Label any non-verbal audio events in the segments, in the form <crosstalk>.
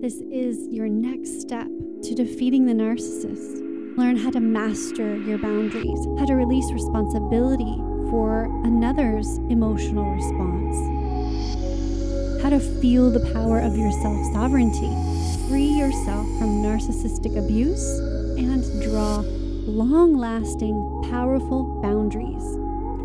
This is your next step to defeating the narcissist. Learn how to master your boundaries, how to release responsibility for another's emotional response, how to feel the power of your self sovereignty, free yourself from narcissistic abuse, and draw long lasting, powerful boundaries.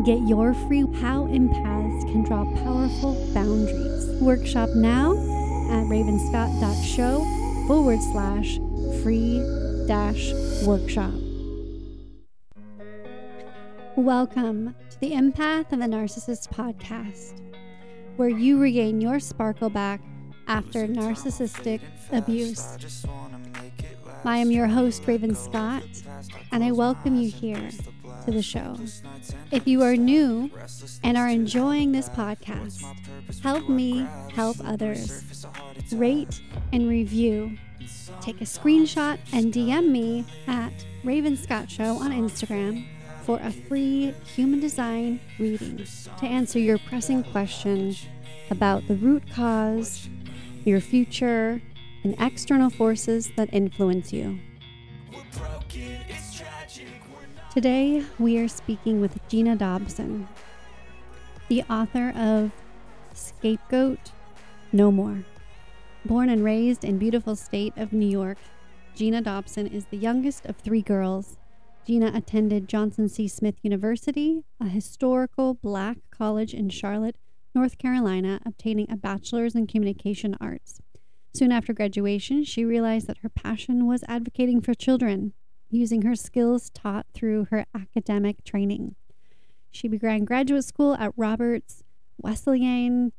Get your free How Empaths Can Draw Powerful Boundaries workshop now at ravenscott.show forward slash free dash workshop. Welcome to the Empath and the Narcissist podcast, where you regain your sparkle back after narcissistic abuse. I am your host, Raven Scott, and I welcome you here to the show. If you are new and are enjoying this podcast, help me help others. Rate and review. Take a screenshot and DM me at Raven Scott Show on Instagram for a free human design reading to answer your pressing question about the root cause, your future, and external forces that influence you. Today, we are speaking with Gina Dobson, the author of Scapegoat No More. Born and raised in beautiful state of New York, Gina Dobson is the youngest of three girls. Gina attended Johnson C. Smith University, a historical black college in Charlotte, North Carolina, obtaining a bachelor's in communication arts. Soon after graduation, she realized that her passion was advocating for children, using her skills taught through her academic training. She began graduate school at Roberts Wesleyan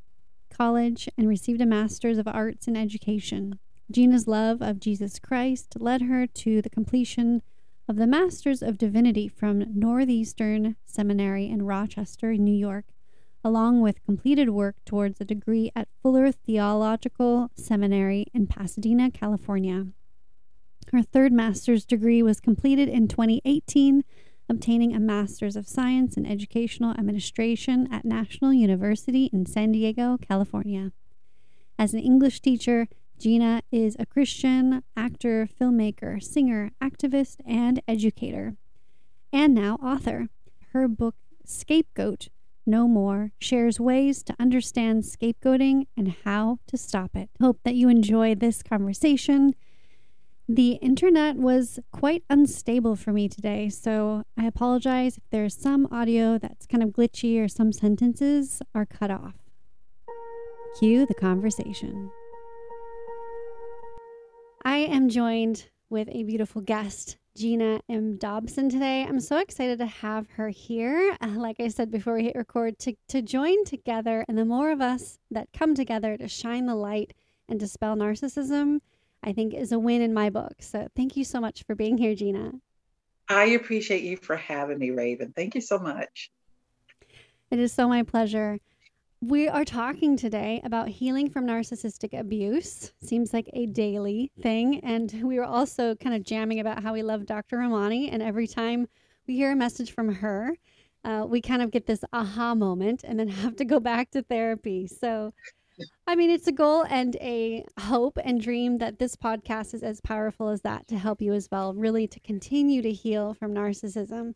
College and received a Master's of Arts in Education. Gina's love of Jesus Christ led her to the completion of the Master's of Divinity from Northeastern Seminary in Rochester, New York, along with completed work towards a degree at Fuller Theological Seminary in Pasadena, California. Her third master's degree was completed in 2018, obtaining a Master's of Science in Educational Administration at National University in San Diego, California. As an English teacher, Gina is a Christian actor, filmmaker, singer, activist, and educator, and now author. Her book, Scapegoat no More shares ways to understand scapegoating and how to stop it. Hope that you enjoy this conversation. The internet was quite unstable for me today, so I apologize if there's some audio that's kind of glitchy or some sentences are cut off. Cue the conversation. I am joined with a beautiful guest Gina M. Dobson today. I'm so excited to have her here. Uh, like I said before we hit record, to, to join together and the more of us that come together to shine the light and dispel narcissism, I think is a win in my book. So thank you so much for being here, Gina. I appreciate you for having me, Raven. Thank you so much. It is so my pleasure. We are talking today about healing from narcissistic abuse. Seems like a daily thing. And we were also kind of jamming about how we love Dr. Ramani. And every time we hear a message from her, uh, we kind of get this aha moment and then <laughs> have to go back to therapy. So, I mean, it's a goal and a hope and dream that this podcast is as powerful as that to help you as well, really to continue to heal from narcissism.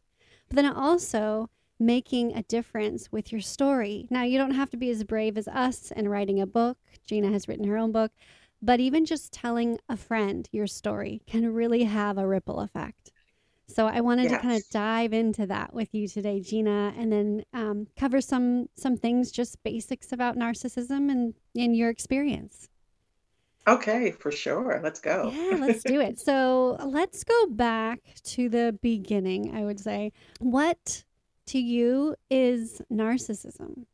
But then also, making a difference with your story. Now, you don't have to be as brave as us and writing a book. Gina has written her own book, but even just telling a friend your story can really have a ripple effect. So I wanted yes. to kind of dive into that with you today, Gina, and then um, cover some some things, just basics about narcissism and in your experience. Okay, for sure. Let's go. Yeah, let's do it. So let's go back to the beginning. I would say, what to you is narcissism?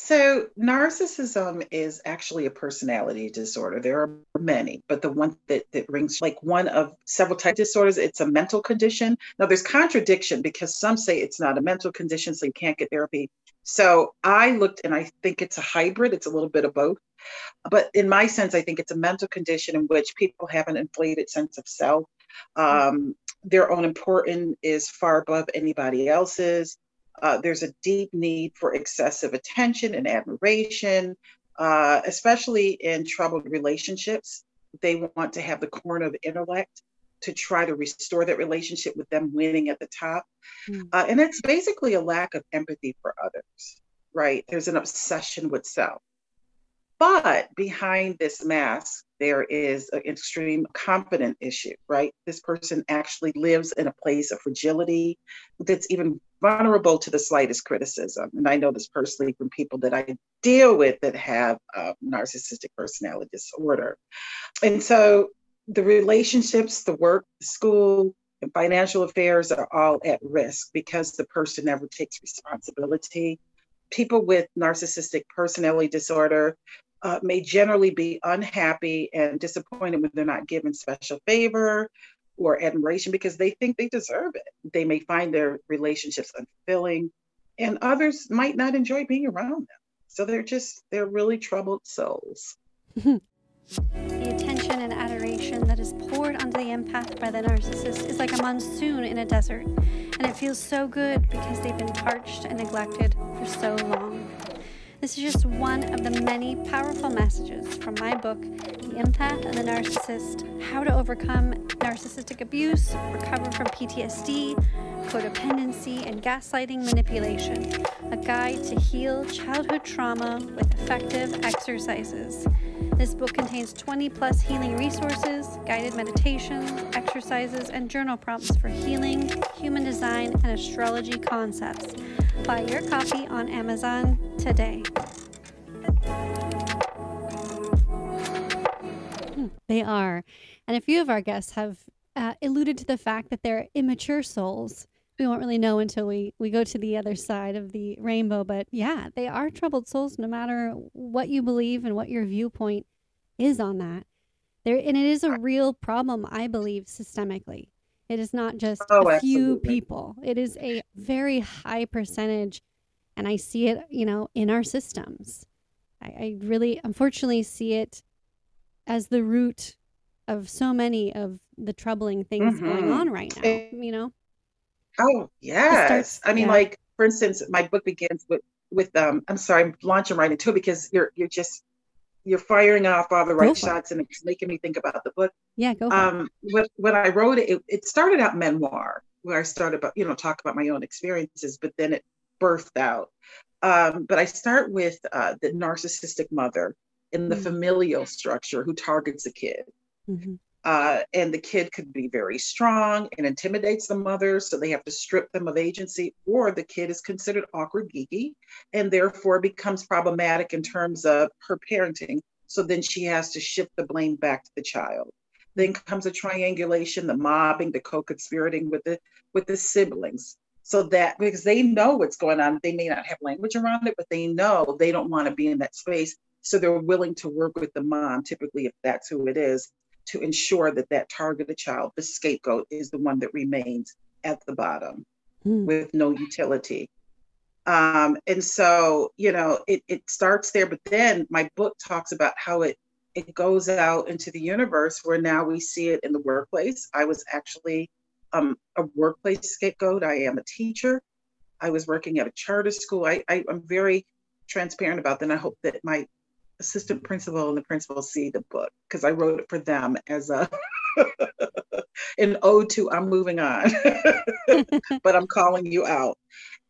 So, narcissism is actually a personality disorder. There are many, but the one that, that rings like one of several type disorders, it's a mental condition. Now, there's contradiction because some say it's not a mental condition, so you can't get therapy. So, I looked and I think it's a hybrid, it's a little bit of both. But in my sense, I think it's a mental condition in which people have an inflated sense of self. Um, their own importance is far above anybody else's. Uh, there's a deep need for excessive attention and admiration. uh, especially in troubled relationships. They want to have the corner of intellect to try to restore that relationship with them winning at the top. Mm. Uh, and it's basically a lack of empathy for others, right? There's an obsession with self. But behind this mask, there is an extreme confident issue, right? This person actually lives in a place of fragility that's even vulnerable to the slightest criticism. And I know this personally from people that I deal with that have uh, narcissistic personality disorder. And so the relationships, the work, the school, and financial affairs are all at risk because the person never takes responsibility. People with narcissistic personality disorder uh, may generally be unhappy and disappointed when they're not given special favor or admiration because they think they deserve it. They may find their relationships unfulfilling, and others might not enjoy being around them. So they're just, they're really troubled souls. <laughs> the attention and adoration that is poured onto the empath by the narcissist is like a monsoon in a desert, and it feels so good because they've been parched and neglected for so long. This is just one of the many powerful messages from my book, The Empath and the Narcissist How to Overcome Narcissistic Abuse, Recover from PTSD, Codependency, and Gaslighting Manipulation A Guide to Heal Childhood Trauma with Effective Exercises. This book contains 20 plus healing resources, guided meditations, exercises, and journal prompts for healing, human design, and astrology concepts. Buy your copy on Amazon today. Hmm, they are. And a few of our guests have uh, alluded to the fact that they're immature souls. We won't really know until we, we go to the other side of the rainbow. But yeah, they are troubled souls no matter what you believe and what your viewpoint is on that. There, and it is a real problem, I believe, systemically. It is not just oh, a few absolutely. people. It is a very high percentage. And I see it, you know, in our systems. I, I really, unfortunately, see it as the root of so many of the troubling things mm-hmm. going on right now, you know? Oh, yes. Starts, I mean, yeah. like, for instance, my book begins with, with um, I'm sorry, I'm launching right into it because you're, you're just you're firing off all the right shots and it's making me think about the book. Yeah, go. Um, when, when I wrote it, it, it started out memoir where I started about, you know, talk about my own experiences, but then it birthed out. Um, but I start with uh, the narcissistic mother in the mm-hmm. familial structure who targets a kid. Mm-hmm. Uh, and the kid could be very strong and intimidates the mother, so they have to strip them of agency, or the kid is considered awkward, geeky, and therefore becomes problematic in terms of her parenting. So then she has to shift the blame back to the child. Then comes a triangulation, the mobbing, the co-conspirating with the with the siblings. So that because they know what's going on, they may not have language around it, but they know they don't want to be in that space. So they're willing to work with the mom, typically if that's who it is, to ensure that that targeted child, the scapegoat, is the one that remains at the bottom mm. with no utility. Um, and so, you know, it, it starts there, but then my book talks about how it it goes out into the universe where now we see it in the workplace. I was actually um, a workplace scapegoat. I am a teacher. I was working at a charter school. I, I, am very transparent about that. And I hope that my assistant principal and the principal see the book because I wrote it for them as a <laughs> an ode to I'm moving on, <laughs> but I'm calling you out.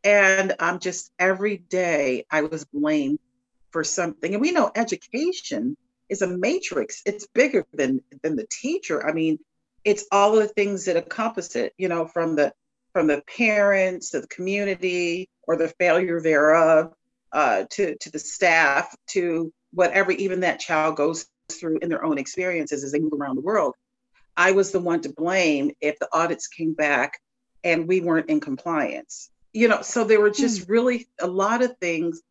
And I'm just every day I was blamed for something. And we know education is a matrix. It's bigger than than the teacher. I mean, it's all of the things that encompass it, you know, from the from the parents to the community or the failure thereof, uh, to to the staff, to whatever even that child goes through in their own experiences as they move around the world. I was the one to blame if the audits came back and we weren't in compliance. You know, so there were just mm. really a lot of things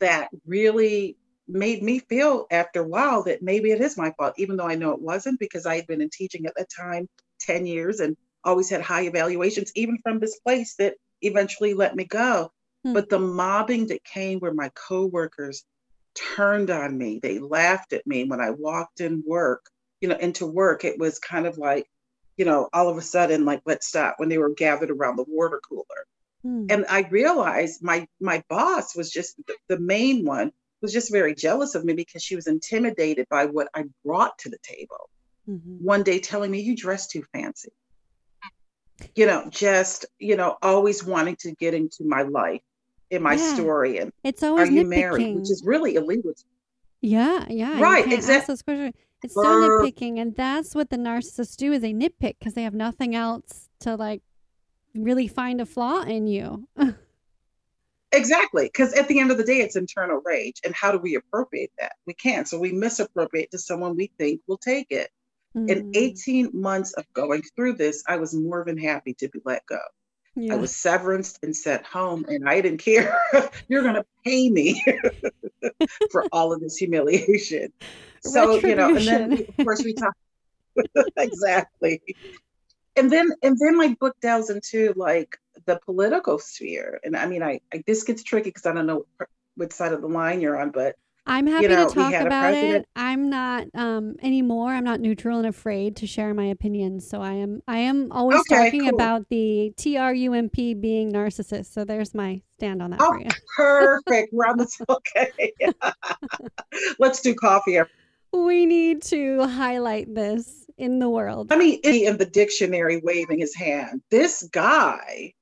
that really made me feel after a while that maybe it is my fault, even though I know it wasn't because I had been in teaching at that time 10 years and always had high evaluations, even from this place that eventually let me go. Mm. But the mobbing that came where my coworkers turned on me. They laughed at me when I walked in work, you know, into work. It was kind of like, you know, all of a sudden, like, let's stop when they were gathered around the water cooler. Hmm. And I realized my my boss was just the, the main one was just very jealous of me because she was intimidated by what I brought to the table. Mm-hmm. One day telling me, You dress too fancy. You know, just, you know, always wanting to get into my life, in my yeah. story. And it's always are you married? Which is really illegal. Yeah, yeah. Right, exactly. It's so nitpicking, and that's what the narcissists do is they nitpick because they have nothing else to like really find a flaw in you. <laughs> exactly, because at the end of the day, it's internal rage, and how do we appropriate that? We can't, so we misappropriate to someone we think will take it. Mm. In 18 months of going through this, I was more than happy to be let go. Yeah. I was severanced and sent home, and I didn't care. <laughs> You're going to pay me <laughs> for all of this humiliation. So you know, and then of course we talk <laughs> exactly. And then and then my book delves into like the political sphere, and I mean, I, I this gets tricky because I don't know which side of the line you're on, but I'm happy you know, to talk about it. I'm not um, anymore. I'm not neutral and afraid to share my opinions. So I am. I am always okay, talking cool. about the TRUMP being narcissist. So there's my stand on that oh, for you. <laughs> perfect. We're on the okay. <laughs> Let's do coffee. We need to highlight this in the world. I mean, in the dictionary, waving his hand. This guy.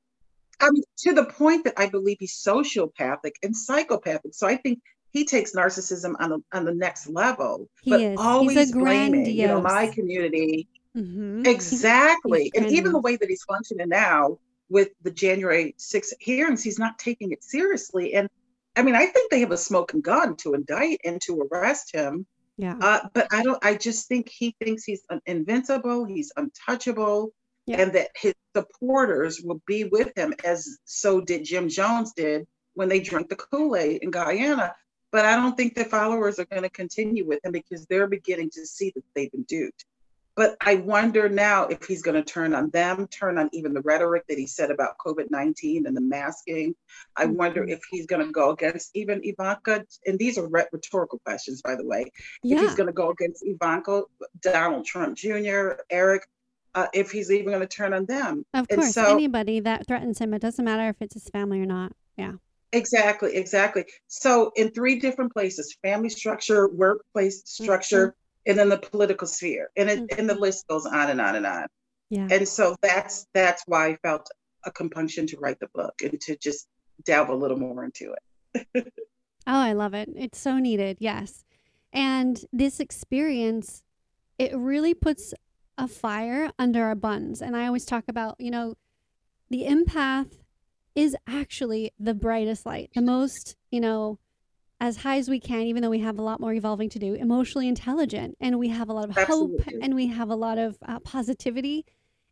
I mean, to the point that I believe he's sociopathic and psychopathic. So I think he takes narcissism on the on the next level, he but is. always blaming, you know, my community. Mm-hmm. Exactly, and even the way that he's functioning now with the January 6th hearings, he's not taking it seriously. And I mean, I think they have a smoking gun to indict and to arrest him. Yeah. Uh, but I don't. I just think he thinks he's invincible. He's untouchable. Yeah. And that his supporters will be with him, as so did Jim Jones did when they drank the Kool Aid in Guyana. But I don't think the followers are going to continue with him because they're beginning to see that they've been duped. But I wonder now if he's going to turn on them, turn on even the rhetoric that he said about COVID 19 and the masking. I mm-hmm. wonder if he's going to go against even Ivanka. And these are rhetorical questions, by the way. Yeah. If he's going to go against Ivanka, Donald Trump Jr., Eric, uh, if he's even going to turn on them. Of course, so, anybody that threatens him, it doesn't matter if it's his family or not. Yeah. Exactly, exactly. So in three different places, family structure, workplace structure, mm-hmm. and then the political sphere. And it mm-hmm. and the mm-hmm. list goes on and on and on. Yeah. And so that's that's why I felt a compunction to write the book and to just delve a little more into it. <laughs> oh, I love it. It's so needed. Yes. And this experience, it really puts a fire under our buns. And I always talk about, you know, the empath is actually the brightest light, the most, you know, as high as we can, even though we have a lot more evolving to do, emotionally intelligent, and we have a lot of Absolutely. hope and we have a lot of uh, positivity.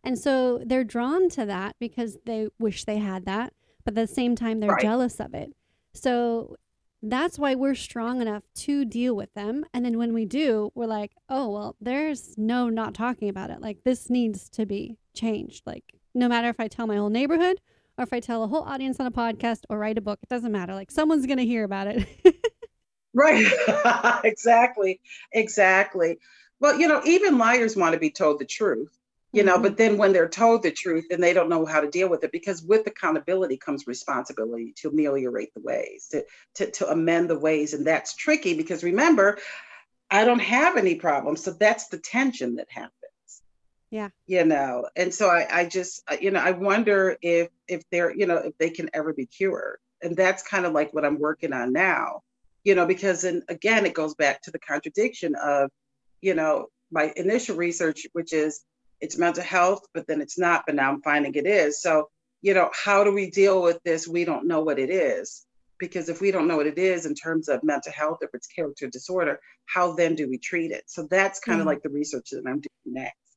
And so they're drawn to that because they wish they had that, but at the same time, they're right. jealous of it. So that's why we're strong enough to deal with them. And then when we do, we're like, oh, well, there's no not talking about it. Like, this needs to be changed. Like, no matter if I tell my whole neighborhood or if I tell a whole audience on a podcast or write a book, it doesn't matter. Like someone's going to hear about it. <laughs> right. <laughs> exactly. Exactly. Well, you know, even liars want to be told the truth, you mm-hmm. know, but then when they're told the truth, and they don't know how to deal with it because with accountability comes responsibility to ameliorate the ways, to, to, to amend the ways. And that's tricky because remember, I don't have any problems. So that's the tension that happens yeah. You know and so I, I just you know i wonder if if they're you know if they can ever be cured. And that's kind of like what i'm working on now you know because and again it goes back to the contradiction of you know my initial research which is it's mental health but then it's not but now i'm finding it is. So you know how do we deal with this? We don't know what it is. Because if we don't know what it is in terms of mental health if it's character disorder how then do we treat it? So that's kind mm-hmm. of like the research that i'm doing next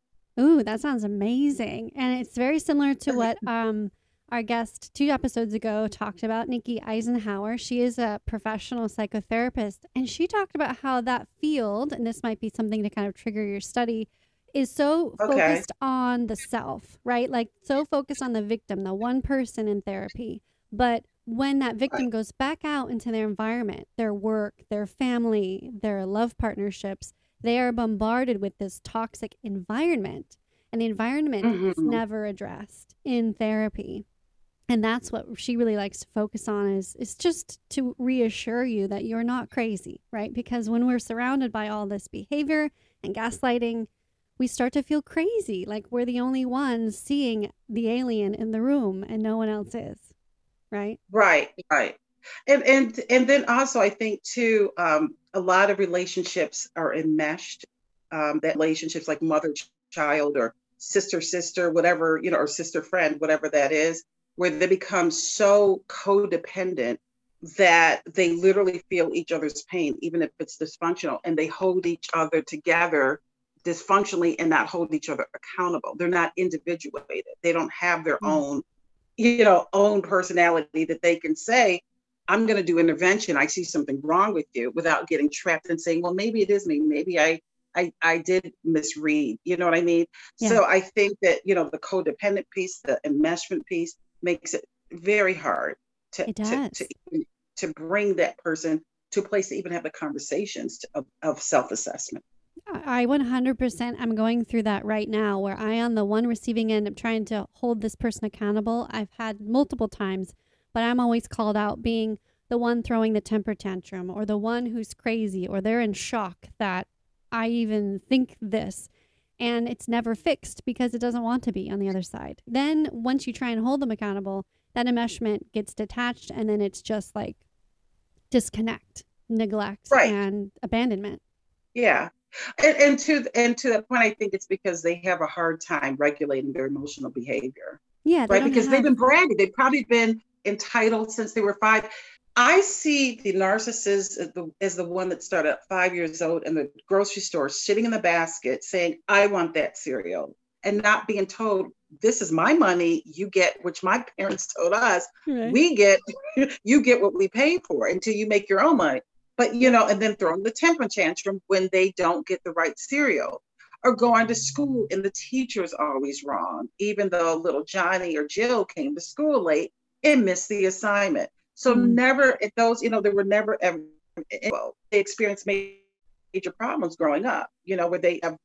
Ooh, that sounds amazing. And it's very similar to what <laughs> um, our guest two episodes ago talked about, Nikki Eisenhower. She is a professional psychotherapist, and she talked about how that field, and this might be something to kind of trigger your study, is so okay. focused on the self, right? Like so focused on the victim, the one person in therapy. But when that victim goes back out into their environment, their work, their family, their love partnerships, they are bombarded with this toxic environment and the environment mm-hmm. is never addressed in therapy. And that's what she really likes to focus on is is just to reassure you that you're not crazy right? Because when we're surrounded by all this behavior and gaslighting we start to feel crazy like we're the only ones seeing the alien in the room and no one else is right? Right right and and and then also i think too um, a lot of relationships are enmeshed um, that relationships like mother child or sister sister whatever you know or sister friend whatever that is where they become so codependent that they literally feel each other's pain even if it's dysfunctional and they hold each other together dysfunctionally and not hold each other accountable they're not individuated they don't have their mm-hmm. own you know own personality that they can say I'm going to do intervention. I see something wrong with you without getting trapped and saying, well, maybe it is me. Maybe I, I, I did misread. You know what I mean? Yeah. So I think that, you know, the codependent piece, the enmeshment piece makes it very hard to, to, to, to, bring that person to a place to even have the conversations to, of, of self-assessment. I 100% I'm going through that right now where I on the one receiving end I'm trying to hold this person accountable. I've had multiple times but I'm always called out being the one throwing the temper tantrum or the one who's crazy or they're in shock that I even think this. And it's never fixed because it doesn't want to be on the other side. Then once you try and hold them accountable, that enmeshment gets detached and then it's just like disconnect, neglect, right. and abandonment. Yeah. And, and to and to that point, I think it's because they have a hard time regulating their emotional behavior. Yeah, right. Because they've been bragging. They've probably been entitled since they were five. I see the narcissist as the, as the one that started at five years old in the grocery store, sitting in the basket saying, I want that cereal, and not being told, This is my money, you get, which my parents told us, right. we get, <laughs> you get what we pay for until you make your own money. But, you know, and then throwing the temper tantrum when they don't get the right cereal or going to school and the teacher's always wrong, even though little Johnny or Jill came to school late and missed the assignment. So mm-hmm. never those, you know, there were never ever well, they experienced major problems growing up, you know, where they have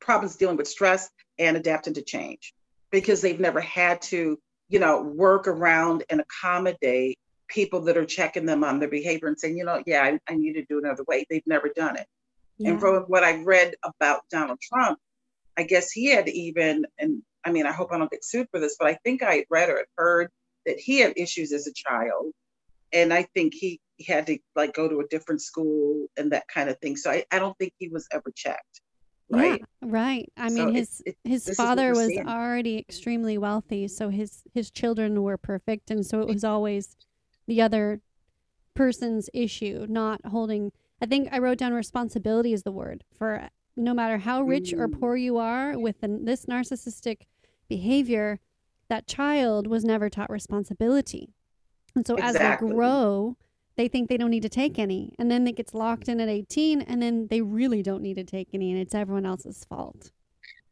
problems dealing with stress and adapting to change because they've never had to, you know, work around and accommodate people that are checking them on their behavior and saying, you know, yeah, I, I need to do another way. They've never done it. Yeah. And from what I've read about Donald Trump, I guess he had even, and I mean, I hope I don't get sued for this, but I think I read or heard that he had issues as a child. And i think he, had to like go to a different school and that kind of thing. So i, I don't think he was ever checked. Right yeah, right? i mean his it, it, his father was seeing. already extremely wealthy so his his children were perfect and so it was always the other person's issue not holding i think i wrote down responsibility is the word for no matter how rich mm. or poor you are with the, this narcissistic behavior that child was never taught responsibility. And so exactly. as they grow, they think they don't need to take any. And then it gets locked in at 18, and then they really don't need to take any, and it's everyone else's fault.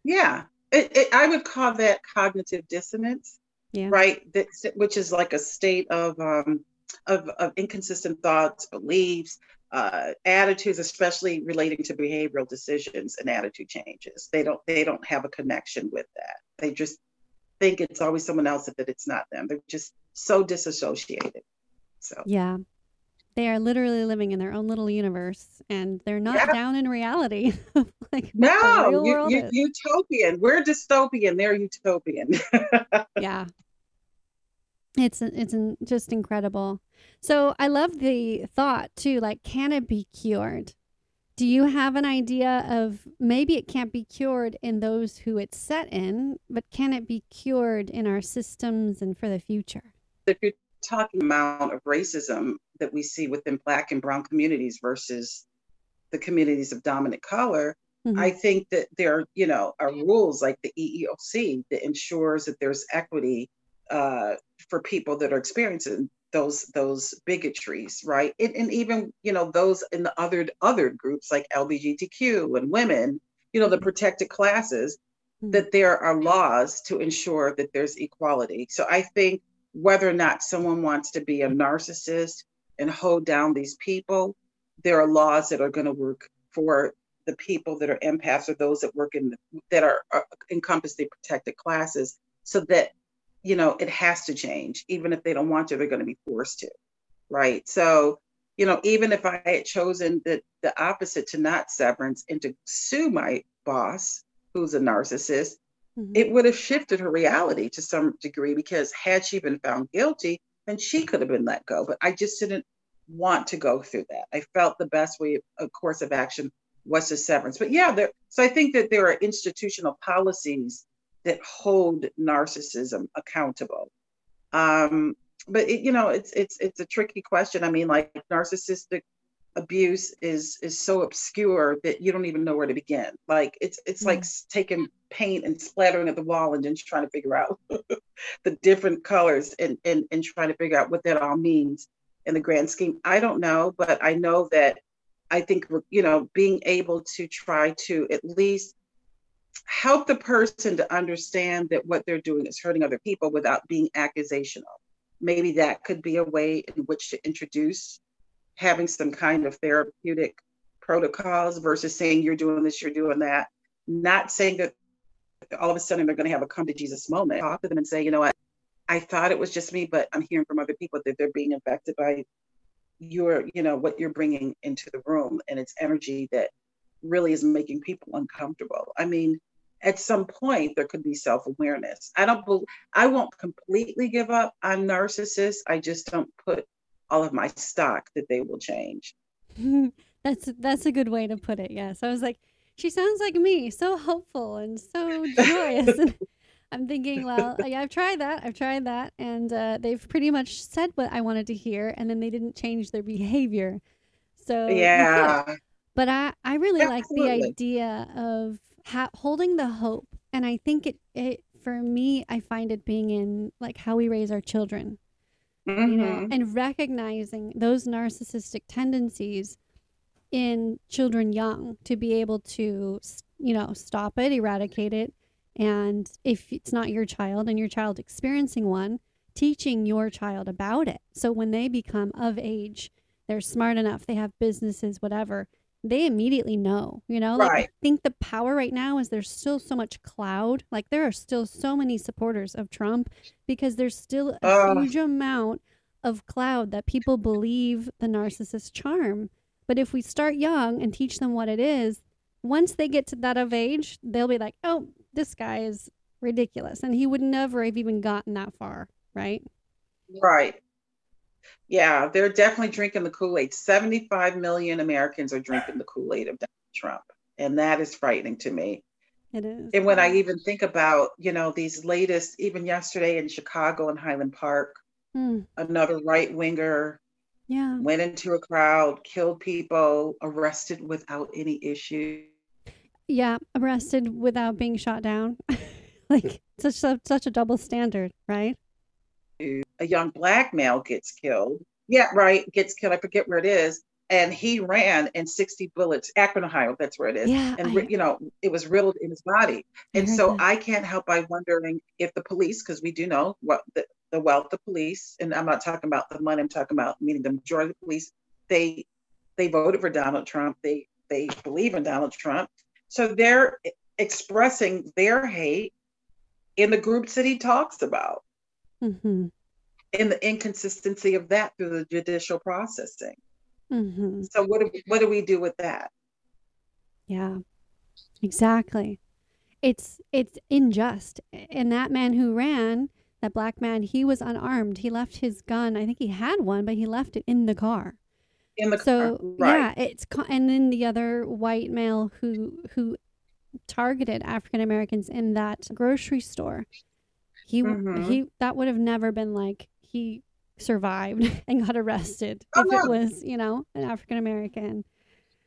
Yeah. It, it, I would call that cognitive dissonance, yeah. right? That, which is like a state of, um, of, of inconsistent thoughts, beliefs, uh, attitudes, especially relating to behavioral decisions and attitude changes. They don't they don't have a connection with that. They just think it's always someone else that it's not them. They're just so disassociated. So yeah, they are literally living in their own little universe, and they're not yeah. down in reality. <laughs> like no, you, you, utopian. We're dystopian. They're utopian. <laughs> yeah, it's it's just incredible. So I love the thought too. Like, can it be cured? Do you have an idea of maybe it can't be cured in those who it's set in, but can it be cured in our systems and for the future? If you're talking amount of racism that we see within Black and Brown communities versus the communities of dominant color, mm-hmm. I think that there, you know, are rules like the EEOC that ensures that there's equity uh, for people that are experiencing those those bigotries, right? And, and even you know those in the other other groups like LGBTQ and women, you know, the mm-hmm. protected classes, mm-hmm. that there are laws to ensure that there's equality. So I think whether or not someone wants to be a narcissist and hold down these people, there are laws that are going to work for the people that are empaths or those that work in that are, are encompass the protected classes so that you know, it has to change. Even if they don't want to, they're going to be forced to. Right. So, you know, even if I had chosen the, the opposite to not severance and to sue my boss, who's a narcissist, mm-hmm. it would have shifted her reality to some degree because had she been found guilty, then she could have been let go. But I just didn't want to go through that. I felt the best way, of course of action was to severance. But yeah, there, so I think that there are institutional policies that hold narcissism accountable. Um, but it, you know, it's it's it's a tricky question. I mean, like narcissistic abuse is is so obscure that you don't even know where to begin. Like it's it's mm. like taking paint and splattering at the wall and then trying to figure out <laughs> the different colors and, and and trying to figure out what that all means in the grand scheme. I don't know, but I know that I think you know being able to try to at least help the person to understand that what they're doing is hurting other people without being accusational. Maybe that could be a way in which to introduce having some kind of therapeutic protocols versus saying you're doing this, you're doing that. Not saying that all of a sudden they're going to have a come to Jesus moment. Talk to them and say, you know what, I thought it was just me, but I'm hearing from other people that they're being affected by your, you know, what you're bringing into the room and it's energy that really is making people uncomfortable. I mean, at some point there could be self-awareness. I don't believe I won't completely give up on narcissists. I just don't put all of my stock that they will change. <laughs> that's that's a good way to put it. Yes. I was like, she sounds like me, so hopeful and so joyous. and <laughs> <laughs> I'm thinking, well, yeah, I've tried that. I've tried that. And uh, they've pretty much said what I wanted to hear, and then they didn't change their behavior. So, yeah. But I, I really Absolutely. like the idea of ha- holding the hope. And I think it, it, for me, I find it being in like how we raise our children, mm-hmm. you know, mm-hmm. and recognizing those narcissistic tendencies in children young to be able to, you know, stop it, eradicate it. And if it's not your child and your child experiencing one, teaching your child about it. So when they become of age, they're smart enough, they have businesses, whatever, they immediately know, you know? Like, right. I think the power right now is there's still so much cloud. Like, there are still so many supporters of Trump because there's still a uh. huge amount of cloud that people believe the narcissist charm. But if we start young and teach them what it is, once they get to that of age, they'll be like, oh, this guy is ridiculous. And he would never have even gotten that far, right? Right. Yeah, they're definitely drinking the Kool Aid. 75 million Americans are drinking the Kool Aid of Donald Trump. And that is frightening to me. It is. And when I even think about, you know, these latest, even yesterday in Chicago and Highland Park, hmm. another right winger yeah. went into a crowd, killed people, arrested without any issue. Yeah, arrested without being shot down. <laughs> like such a, such a double standard, right? A young black male gets killed. Yeah, right, gets killed. I forget where it is. And he ran in 60 bullets, Akron, Ohio, that's where it is. Yeah, and, I, you know, it was riddled in his body. And so that. I can't help by wondering if the police, because we do know what the, the wealth of police, and I'm not talking about the money, I'm talking about meaning the majority of the police, they they voted for Donald Trump. They they believe in Donald Trump. So they're expressing their hate in the groups that he talks about. Mm-hmm and the inconsistency of that through the judicial processing. Mm-hmm. So what do we, what do we do with that? Yeah, exactly. It's it's unjust. And that man who ran, that black man, he was unarmed. He left his gun. I think he had one, but he left it in the car. In the so, car. Right. Yeah, it's and then the other white male who who targeted African Americans in that grocery store. He mm-hmm. he that would have never been like he survived <laughs> and got arrested oh, if no. it was, you know, an African American.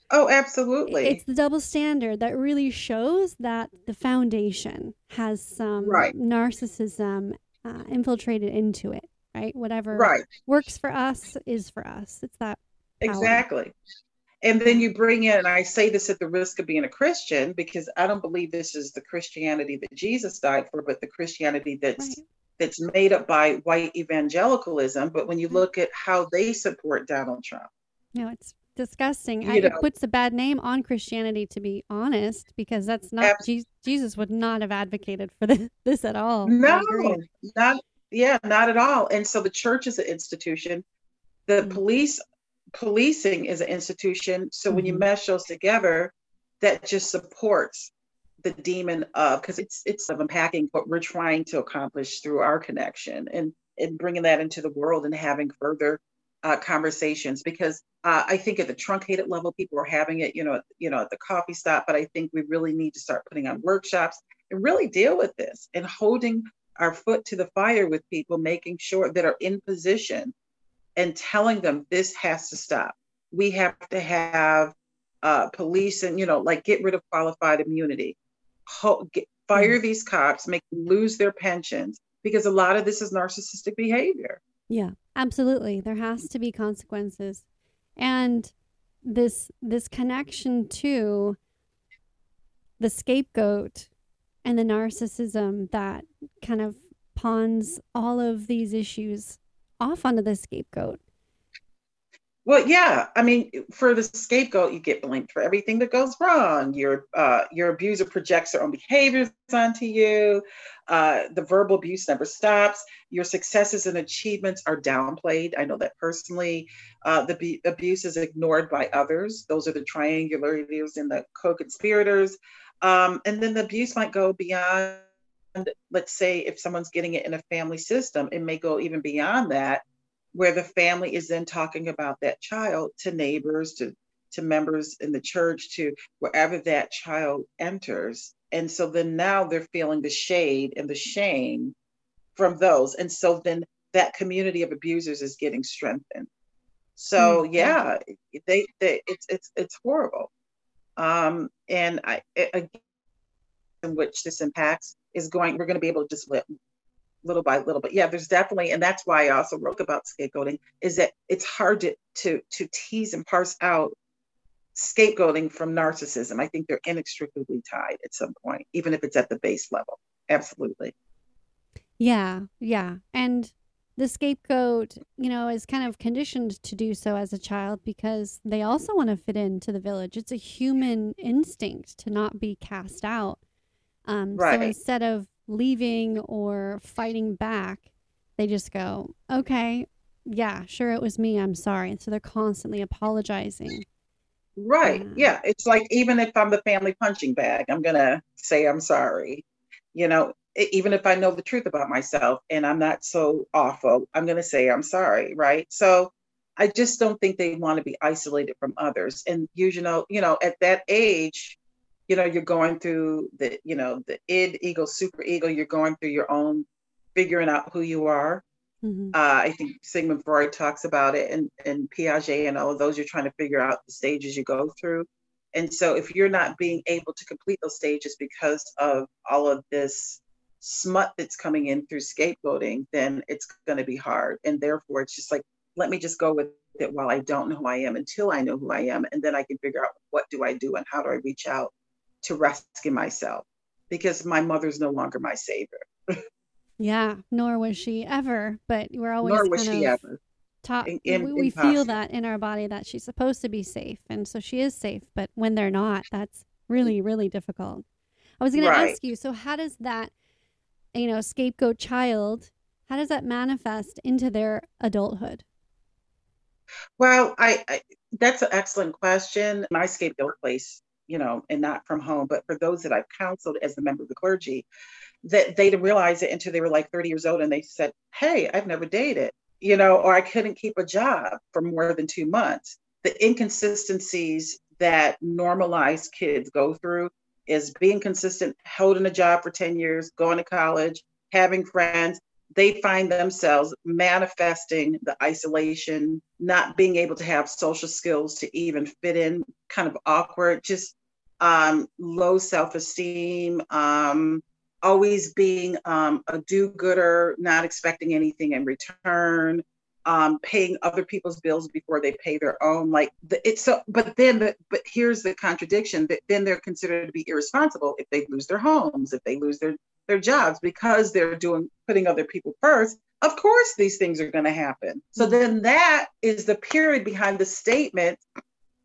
Oh, absolutely. It's the double standard that really shows that the foundation has some right. narcissism uh, infiltrated into it, right? Whatever right. works for us is for us. It's that. Power. Exactly. And then you bring in, and I say this at the risk of being a Christian, because I don't believe this is the Christianity that Jesus died for, but the Christianity that's that's made up by white evangelicalism. But when you mm-hmm. look at how they support Donald Trump, no, it's disgusting. I, it puts a bad name on Christianity, to be honest, because that's not Jesus. Jesus would not have advocated for <laughs> this, this at all. No, not yeah, not at all. And so the church is an institution. The mm-hmm. police policing is an institution. So when you mm-hmm. mesh those together, that just supports the demon of because it's it's of unpacking what we're trying to accomplish through our connection and and bringing that into the world and having further uh, conversations because uh, I think at the truncated level, people are having it, you know, you know, at the coffee stop. But I think we really need to start putting on workshops and really deal with this and holding our foot to the fire with people, making sure that are in position and telling them this has to stop. We have to have uh, police and you know, like get rid of qualified immunity, Ho- get, fire mm-hmm. these cops, make them lose their pensions because a lot of this is narcissistic behavior. Yeah, absolutely. There has to be consequences. And this this connection to the scapegoat and the narcissism that kind of pawns all of these issues off onto the scapegoat. Well, yeah. I mean, for the scapegoat, you get blamed for everything that goes wrong. Your uh, your abuser projects their own behaviors onto you. Uh, the verbal abuse never stops. Your successes and achievements are downplayed. I know that personally. Uh, the abuse is ignored by others. Those are the triangulators and the co-conspirators. Um, and then the abuse might go beyond. And let's say if someone's getting it in a family system, it may go even beyond that where the family is then talking about that child to neighbors, to, to members in the church, to wherever that child enters. And so then now they're feeling the shade and the shame from those. And so then that community of abusers is getting strengthened. So mm-hmm. yeah, they, they it's it's it's horrible. Um, and I again, in which this impacts is going, we're going to be able to just little by little. But yeah, there's definitely, and that's why I also wrote about scapegoating, is that it's hard to to to tease and parse out scapegoating from narcissism. I think they're inextricably tied at some point, even if it's at the base level. Absolutely. Yeah, yeah. And the scapegoat, you know, is kind of conditioned to do so as a child because they also want to fit into the village. It's a human instinct to not be cast out. Um, right. So instead of leaving or fighting back, they just go, okay, yeah, sure, it was me. I'm sorry. And so they're constantly apologizing. Right. Uh, yeah. It's like even if I'm the family punching bag, I'm going to say I'm sorry. You know, even if I know the truth about myself and I'm not so awful, I'm going to say I'm sorry. Right. So I just don't think they want to be isolated from others. And you know, you know, at that age, you know you're going through the you know the id ego super ego you're going through your own figuring out who you are. Mm-hmm. uh, i think sigmund freud talks about it and and piaget and all of those you're trying to figure out the stages you go through. And so if you're not being able to complete those stages because of all of this smut that's coming in through scapegoating then it's going to be hard. And therefore it's just like let me just go with it while i don't know who i am until i know who i am. And then i can figure out what do i do and how do i reach out to rescue myself because my mother's no longer my savior. <laughs> yeah, nor was she ever, but we're always nor was she ever. Taught, in, we, we feel that in our body that she's supposed to be safe, and so she is safe. But when they're not, that's really, really difficult. I was going right. to ask you. So, how does that, you know, scapegoat child, how does that manifest into their adulthood? Well, I, I that's an excellent question. My scapegoat place you know, and not from home, but for those that I've counseled as a member of the clergy, that they didn't realize it until they were like 30 years old and they said, Hey, I've never dated, you know, or I couldn't keep a job for more than two months. The inconsistencies that normalized kids go through is being consistent, holding a job for 10 years, going to college, having friends. They find themselves manifesting the isolation, not being able to have social skills to even fit in, kind of awkward, just um, low self esteem, um, always being um, a do gooder, not expecting anything in return, um, paying other people's bills before they pay their own. Like the, it's so, but then, the, but here's the contradiction that then they're considered to be irresponsible if they lose their homes, if they lose their their jobs because they're doing putting other people first. Of course, these things are going to happen. So mm-hmm. then that is the period behind the statement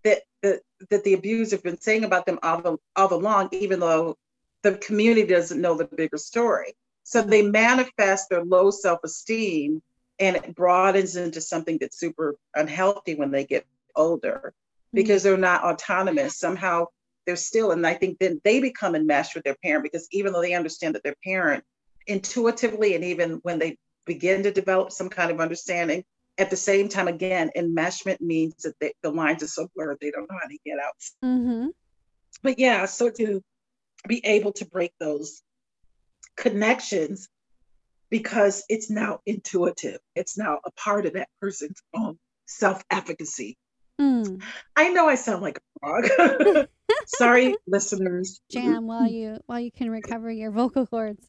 that that, that the abusers have been saying about them all, the, all along, even though the community doesn't know the bigger story. So they manifest their low self esteem and it broadens into something that's super unhealthy when they get older mm-hmm. because they're not autonomous. Somehow they're still, and I think then they become enmeshed with their parent because even though they understand that their parent intuitively and even when they begin to develop some kind of understanding, at the same time, again, enmeshment means that they, the lines are so blurred they don't know how to get out. Mm-hmm. But yeah, so to be able to break those connections because it's now intuitive. It's now a part of that person's own self efficacy. Mm. I know I sound like a frog. <laughs> Sorry, <laughs> listeners. Jam while you while you can recover your vocal cords.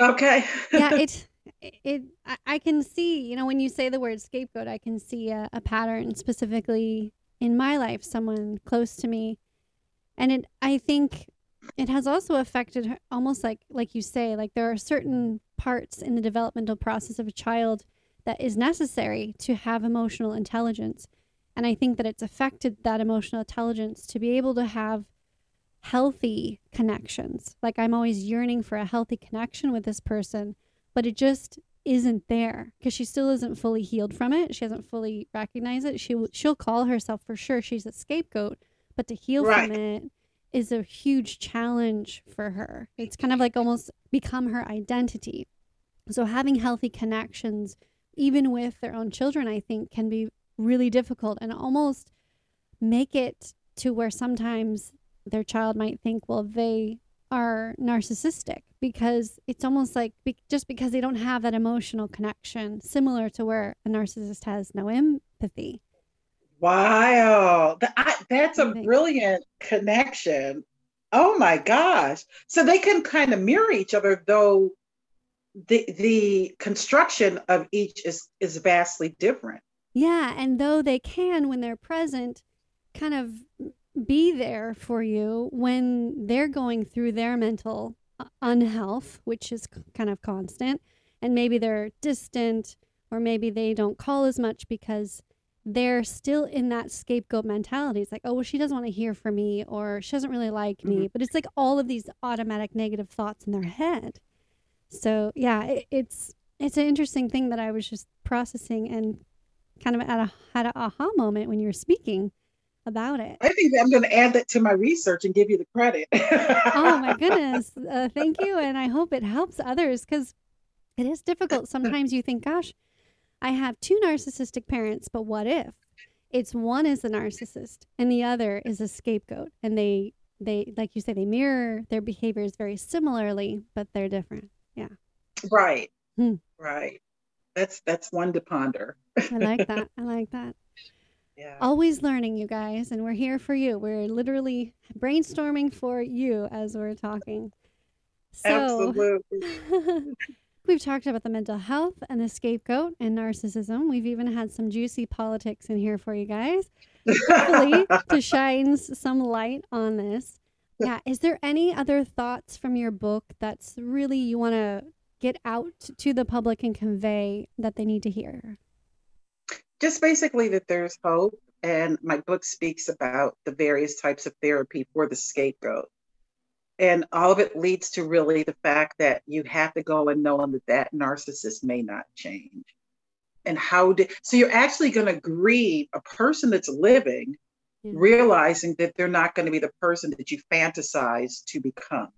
Okay. yeah, <laughs> it it I can see you know when you say the word scapegoat, I can see a, a pattern specifically in my life, someone close to me, and it I think it has also affected her almost like like you say like there are certain parts in the developmental process of a child that is necessary to have emotional intelligence and i think that it's affected that emotional intelligence to be able to have healthy connections like i'm always yearning for a healthy connection with this person but it just isn't there because she still isn't fully healed from it she hasn't fully recognized it she she'll call herself for sure she's a scapegoat but to heal right. from it is a huge challenge for her. It's kind of like almost become her identity. So having healthy connections, even with their own children, I think can be really difficult and almost make it to where sometimes their child might think, well, they are narcissistic because it's almost like be- just because they don't have that emotional connection, similar to where a narcissist has no empathy. Wow, I, that's a brilliant connection. Oh my gosh! So they can kind of mirror each other, though the the construction of each is is vastly different. Yeah, and though they can, when they're present, kind of be there for you when they're going through their mental uh, unhealth, which is kind of constant, and maybe they're distant, or maybe they don't call as much because they're still in that scapegoat mentality. It's like, oh, well, she doesn't want to hear from me or she doesn't really like me. Mm-hmm. But it's like all of these automatic negative thoughts in their head. So yeah, it, it's it's an interesting thing that I was just processing and kind of at a had an aha moment when you were speaking about it. I think I'm going to add that to my research and give you the credit. oh my <laughs> goodness, uh, thank you, and I hope it helps others because it is difficult. Sometimes you think, gosh I have two narcissistic parents, but what if it's one is a narcissist and the other is a scapegoat and they they like you say they mirror their behaviors very similarly, but they're different. Yeah. Right. Hmm. Right. That's that's one to ponder. I like that. <laughs> I like that. Yeah. Always learning, you guys, and we're here for you. We're literally brainstorming for you as we're talking. So, Absolutely. <laughs> We've talked about the mental health and the scapegoat and narcissism. We've even had some juicy politics in here for you guys, hopefully <laughs> to shine some light on this. Yeah. Is there any other thoughts from your book that's really you want to get out to the public and convey that they need to hear? Just basically that there's hope. And my book speaks about the various types of therapy for the scapegoat and all of it leads to really the fact that you have to go and knowing that that narcissist may not change and how did so you're actually going to grieve a person that's living realizing that they're not going to be the person that you fantasize to become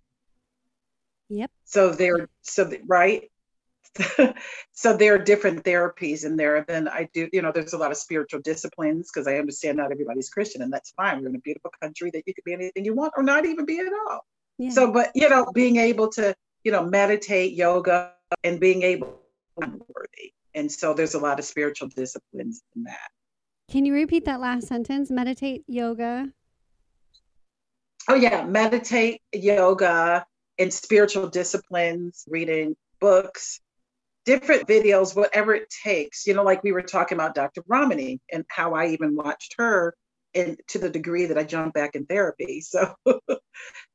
yep so they're so right <laughs> so there are different therapies in there than i do you know there's a lot of spiritual disciplines because i understand not everybody's christian and that's fine we're in a beautiful country that you could be anything you want or not even be at all yeah. So, but you know, being able to, you know, meditate, yoga, and being able worthy. And so there's a lot of spiritual disciplines in that. Can you repeat that last sentence? Meditate, yoga. Oh yeah, meditate, yoga, and spiritual disciplines, reading books, different videos, whatever it takes. You know, like we were talking about Dr. Ramani and how I even watched her and to the degree that I jumped back in therapy. <laughs> So,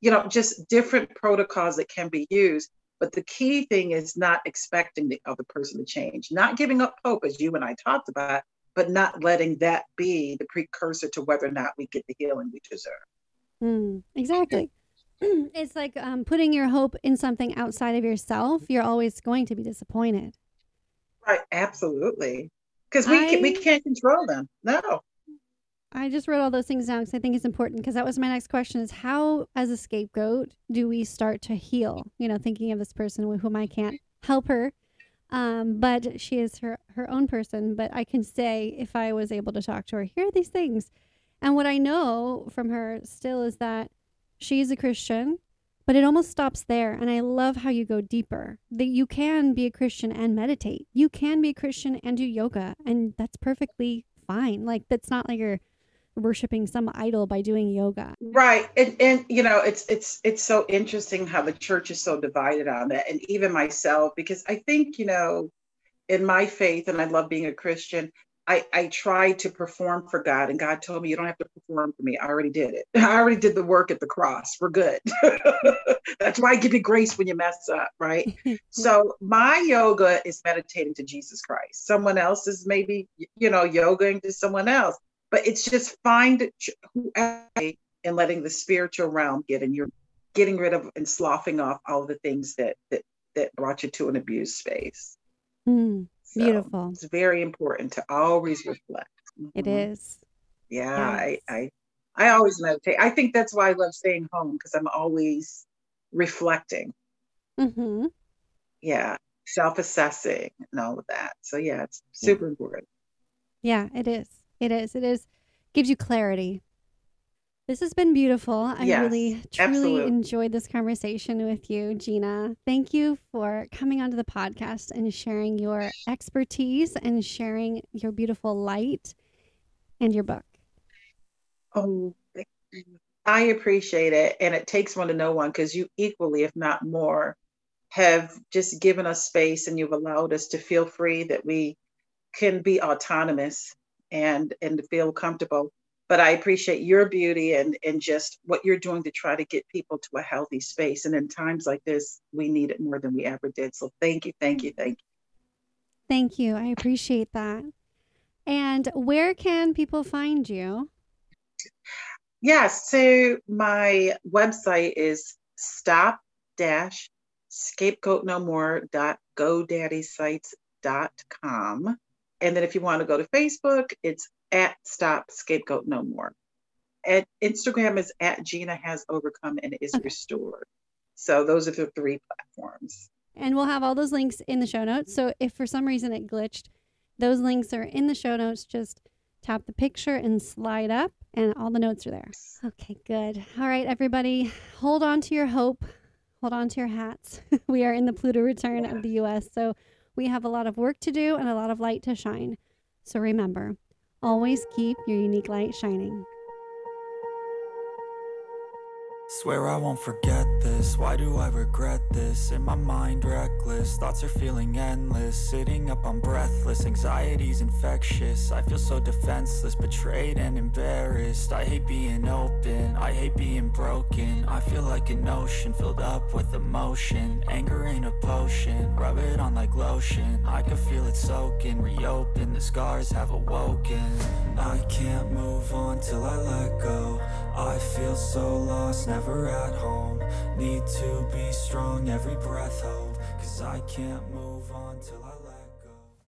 you know, just different protocols that can be used. But the key thing is not expecting the other person to change, not giving up hope, as you and I talked about, but not letting that be the precursor to whether or not we get the healing we deserve. Mm, exactly. <clears throat> it's like um, putting your hope in something outside of yourself. You're always going to be disappointed. Right, absolutely. Because we can, we can't control them. No. I just wrote all those things down because I think it's important. Because that was my next question: is how, as a scapegoat, do we start to heal? You know, thinking of this person with whom I can't help her, um, but she is her her own person. But I can say if I was able to talk to her, here are these things, and what I know from her still is that she's a Christian, but it almost stops there. And I love how you go deeper. That you can be a Christian and meditate. You can be a Christian and do yoga, and that's perfectly fine. Like that's not like you're worshiping some idol by doing yoga. Right. And and you know, it's it's it's so interesting how the church is so divided on that. And even myself, because I think, you know, in my faith, and I love being a Christian, I, I tried to perform for God, and God told me, You don't have to perform for me. I already did it. <laughs> I already did the work at the cross. We're good. <laughs> That's why I give you grace when you mess up, right? <laughs> so, my yoga is meditating to Jesus Christ. Someone else is maybe, you know, yogaing to someone else, but it's just find who and letting the spiritual realm get in your getting rid of and sloughing off all the things that that that brought you to an abused space. Mm. So Beautiful. It's very important to always reflect. It mm-hmm. is. Yeah, yes. I, I I always meditate. I think that's why I love staying home because I'm always reflecting. Mm-hmm. Yeah, self-assessing and all of that. So yeah, it's super yeah. important. Yeah, it is. It is. It is. Gives you clarity. This has been beautiful. I yes, really, truly absolutely. enjoyed this conversation with you, Gina. Thank you for coming onto the podcast and sharing your expertise and sharing your beautiful light and your book. Oh, I appreciate it. And it takes one to know one because you equally, if not more, have just given us space and you've allowed us to feel free that we can be autonomous and and feel comfortable but I appreciate your beauty and and just what you're doing to try to get people to a healthy space. And in times like this, we need it more than we ever did. So thank you, thank you, thank you. Thank you. I appreciate that. And where can people find you? Yes, so my website is stop dash scapegoat no more dot godaddysites.com. And then if you want to go to Facebook, it's at Stop Scapegoat No More. At Instagram is at Gina Has Overcome and is okay. Restored. So those are the three platforms. And we'll have all those links in the show notes. So if for some reason it glitched, those links are in the show notes. Just tap the picture and slide up, and all the notes are there. Okay, good. All right, everybody, hold on to your hope. Hold on to your hats. <laughs> we are in the Pluto return yeah. of the US. So we have a lot of work to do and a lot of light to shine. So remember, Always keep your unique light shining. Swear I won't forget this, why do I regret this? In my mind reckless, thoughts are feeling endless. Sitting up I'm breathless, anxiety's infectious. I feel so defenseless, betrayed and embarrassed. I hate being open, I hate being broken. I feel like an ocean, filled up with emotion. Anger ain't a potion, rub it on like lotion. I can feel it soaking, reopen, the scars have awoken. I can't move on till I let go I feel so lost, never at home. Need to be strong, every breath hold Cause I can't move